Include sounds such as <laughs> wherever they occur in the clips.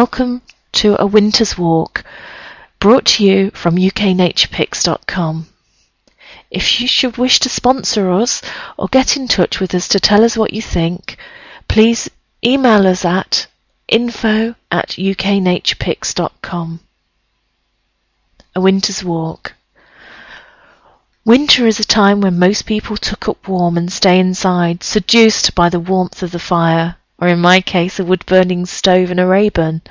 Welcome to A Winter's Walk, brought to you from uknaturepics.com. If you should wish to sponsor us or get in touch with us to tell us what you think, please email us at info at uknaturepicks.com. A Winter's Walk. Winter is a time when most people tuck up warm and stay inside, seduced by the warmth of the fire, or in my case, a wood burning stove and a Rayburn.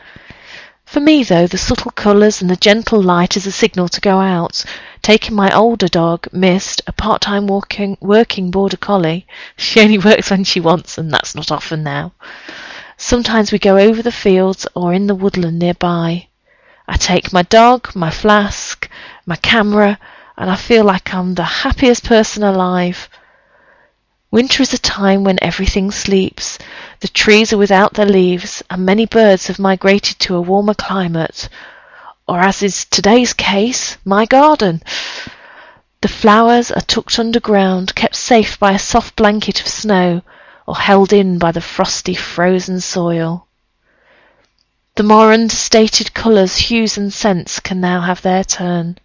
For me, though, the subtle colours and the gentle light is a signal to go out. Taking my older dog, Mist, a part-time working, working border collie, <laughs> she only works when she wants, and that's not often now. Sometimes we go over the fields or in the woodland nearby. I take my dog, my flask, my camera, and I feel like I'm the happiest person alive. Winter is a time when everything sleeps, the trees are without their leaves, and many birds have migrated to a warmer climate, or as is today's case, my garden. The flowers are tucked underground, kept safe by a soft blanket of snow, or held in by the frosty, frozen soil. The more understated colours, hues, and scents can now have their turn.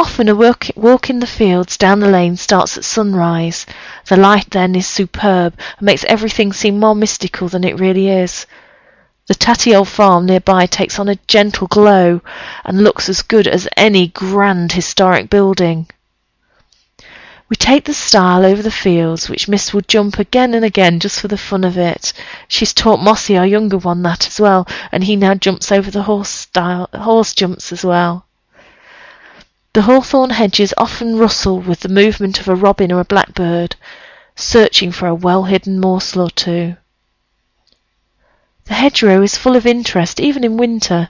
Often a walk, walk in the fields down the lane starts at sunrise. The light then is superb and makes everything seem more mystical than it really is. The tatty old farm nearby takes on a gentle glow and looks as good as any grand historic building. We take the stile over the fields, which Mist would jump again and again just for the fun of it. She's taught Mossy, our younger one, that as well, and he now jumps over the horse stile, horse jumps as well. The hawthorn hedges often rustle with the movement of a robin or a blackbird, searching for a well-hidden morsel or two. The hedgerow is full of interest even in winter.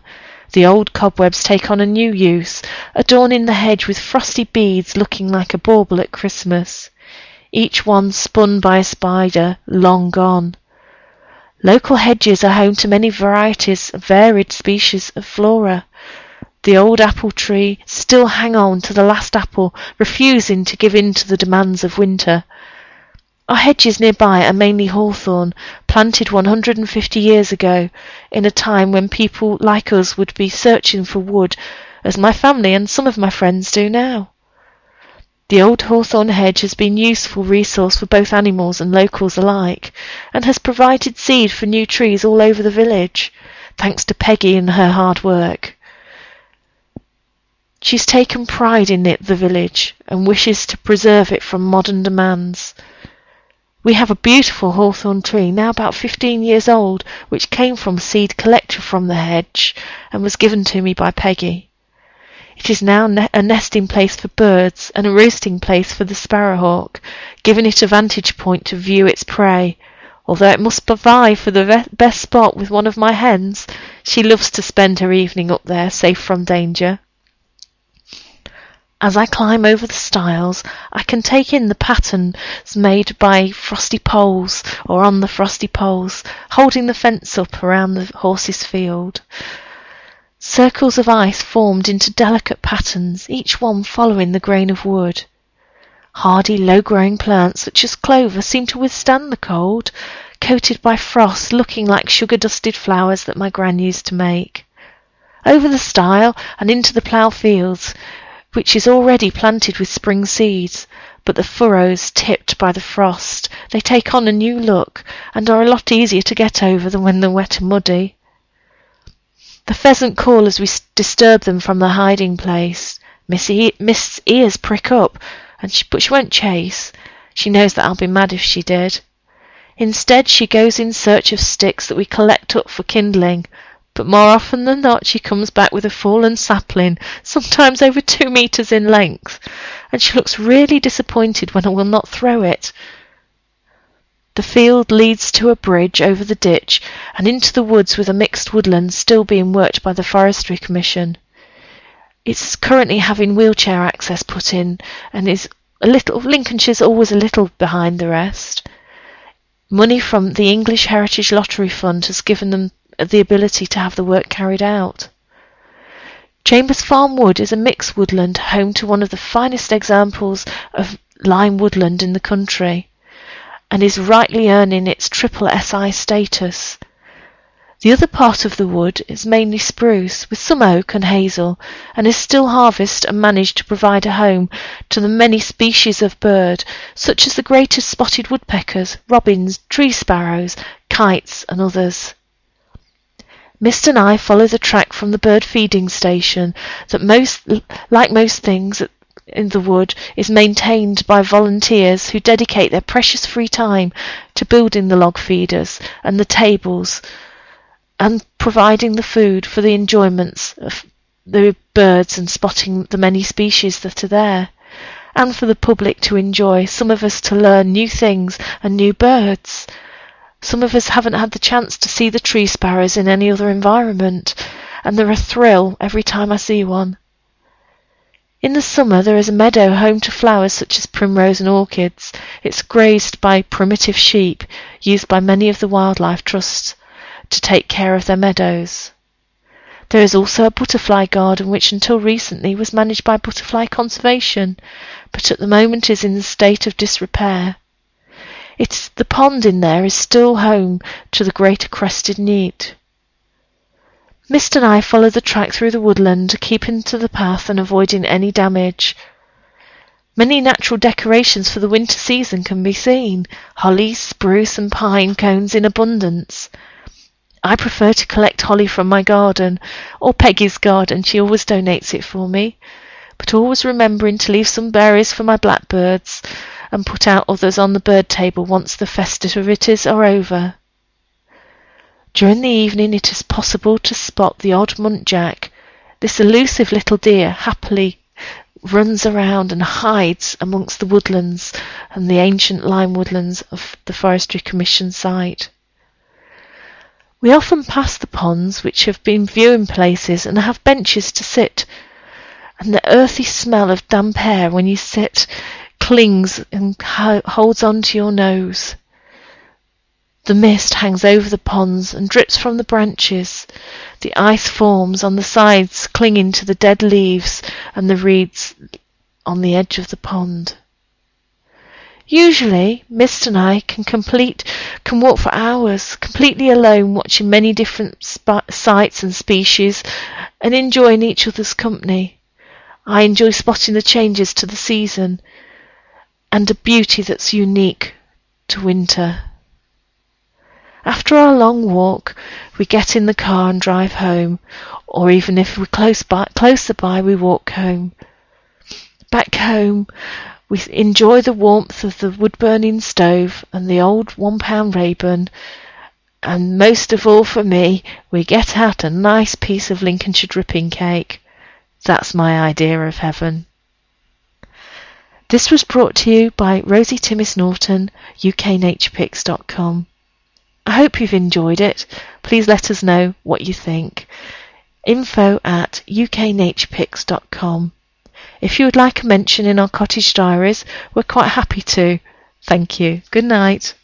The old cobwebs take on a new use, adorning the hedge with frosty beads looking like a bauble at Christmas, each one spun by a spider long gone. Local hedges are home to many varieties of varied species of flora. The old apple tree still hang on to the last apple, refusing to give in to the demands of winter. Our hedges nearby are mainly hawthorn, planted 150 years ago, in a time when people like us would be searching for wood, as my family and some of my friends do now. The old hawthorn hedge has been a useful resource for both animals and locals alike, and has provided seed for new trees all over the village, thanks to Peggy and her hard work. She's taken pride in it, the village, and wishes to preserve it from modern demands. We have a beautiful hawthorn tree, now about fifteen years old, which came from seed collected from the hedge and was given to me by Peggy. It is now ne- a nesting place for birds and a roosting place for the sparrowhawk, giving it a vantage point to view its prey. Although it must vie for the best spot with one of my hens, she loves to spend her evening up there, safe from danger. As I climb over the stiles, I can take in the patterns made by frosty poles or on the frosty poles, holding the fence up around the horses' field. Circles of ice formed into delicate patterns, each one following the grain of wood. Hardy, low-growing plants such as clover seem to withstand the cold, coated by frost, looking like sugar-dusted flowers that my gran used to make. Over the stile and into the plough fields, which is already planted with spring seeds, but the furrows tipped by the frost, they take on a new look and are a lot easier to get over than when they're wet and muddy. The pheasant call as we disturb them from their hiding place. Missy, Mist's ears prick up, and she, but she won't chase. She knows that I'll be mad if she did. Instead, she goes in search of sticks that we collect up for kindling, but more often than not she comes back with a fallen sapling, sometimes over two metres in length, and she looks really disappointed when I will not throw it. The field leads to a bridge over the ditch and into the woods with a mixed woodland still being worked by the Forestry Commission. It's currently having wheelchair access put in and is a little Lincolnshire's always a little behind the rest. Money from the English Heritage Lottery Fund has given them the ability to have the work carried out. Chambers Farm Wood is a mixed woodland home to one of the finest examples of lime woodland in the country and is rightly earning its triple SI status. The other part of the wood is mainly spruce, with some oak and hazel, and is still harvested and managed to provide a home to the many species of bird, such as the greater spotted woodpeckers, robins, tree sparrows, kites, and others. Mist and I follow the track from the bird feeding station that most, like most things in the wood, is maintained by volunteers who dedicate their precious free time to building the log feeders and the tables and providing the food for the enjoyments of the birds and spotting the many species that are there, and for the public to enjoy, some of us to learn new things and new birds. Some of us haven't had the chance to see the tree sparrows in any other environment, and they're a thrill every time I see one. In the summer there is a meadow home to flowers such as primrose and orchids. It's grazed by primitive sheep used by many of the wildlife trusts to take care of their meadows. There is also a butterfly garden which until recently was managed by Butterfly Conservation, but at the moment is in a state of disrepair. It's the pond in there is still home to the greater crested newt. Mist and I follow the track through the woodland, keeping to the path and avoiding any damage. Many natural decorations for the winter season can be seen holly, spruce, and pine cones in abundance. I prefer to collect holly from my garden, or Peggy's garden, she always donates it for me. But always remembering to leave some berries for my blackbirds, and put out others on the bird table once the festivities are over. During the evening it is possible to spot the odd muntjac. This elusive little deer happily runs around and hides amongst the woodlands and the ancient lime woodlands of the Forestry Commission site. We often pass the ponds which have been viewing places and have benches to sit, and the earthy smell of damp air when you sit clings and holds on to your nose. The mist hangs over the ponds and drips from the branches. The ice forms on the sides, clinging to the dead leaves and the reeds on the edge of the pond. Usually, Mist and I can complete can walk for hours, completely alone, watching many different sights and species, and enjoying each other's company. I enjoy spotting the changes to the season and a beauty that's unique to winter. After our long walk, we get in the car and drive home, or even if we're close by, closer by, we walk home. Back home, we enjoy the warmth of the wood burning stove and the old one pound Rayburn, and most of all for me, we get out a nice piece of Lincolnshire dripping cake. That's my idea of heaven. This was brought to you by Rosie Timmis Norton, uknaturepicks.com. I hope you've enjoyed it. Please let us know what you think. Info at uknaturepicks.com. If you would like a mention in our cottage diaries, we're quite happy to. Thank you. Good night.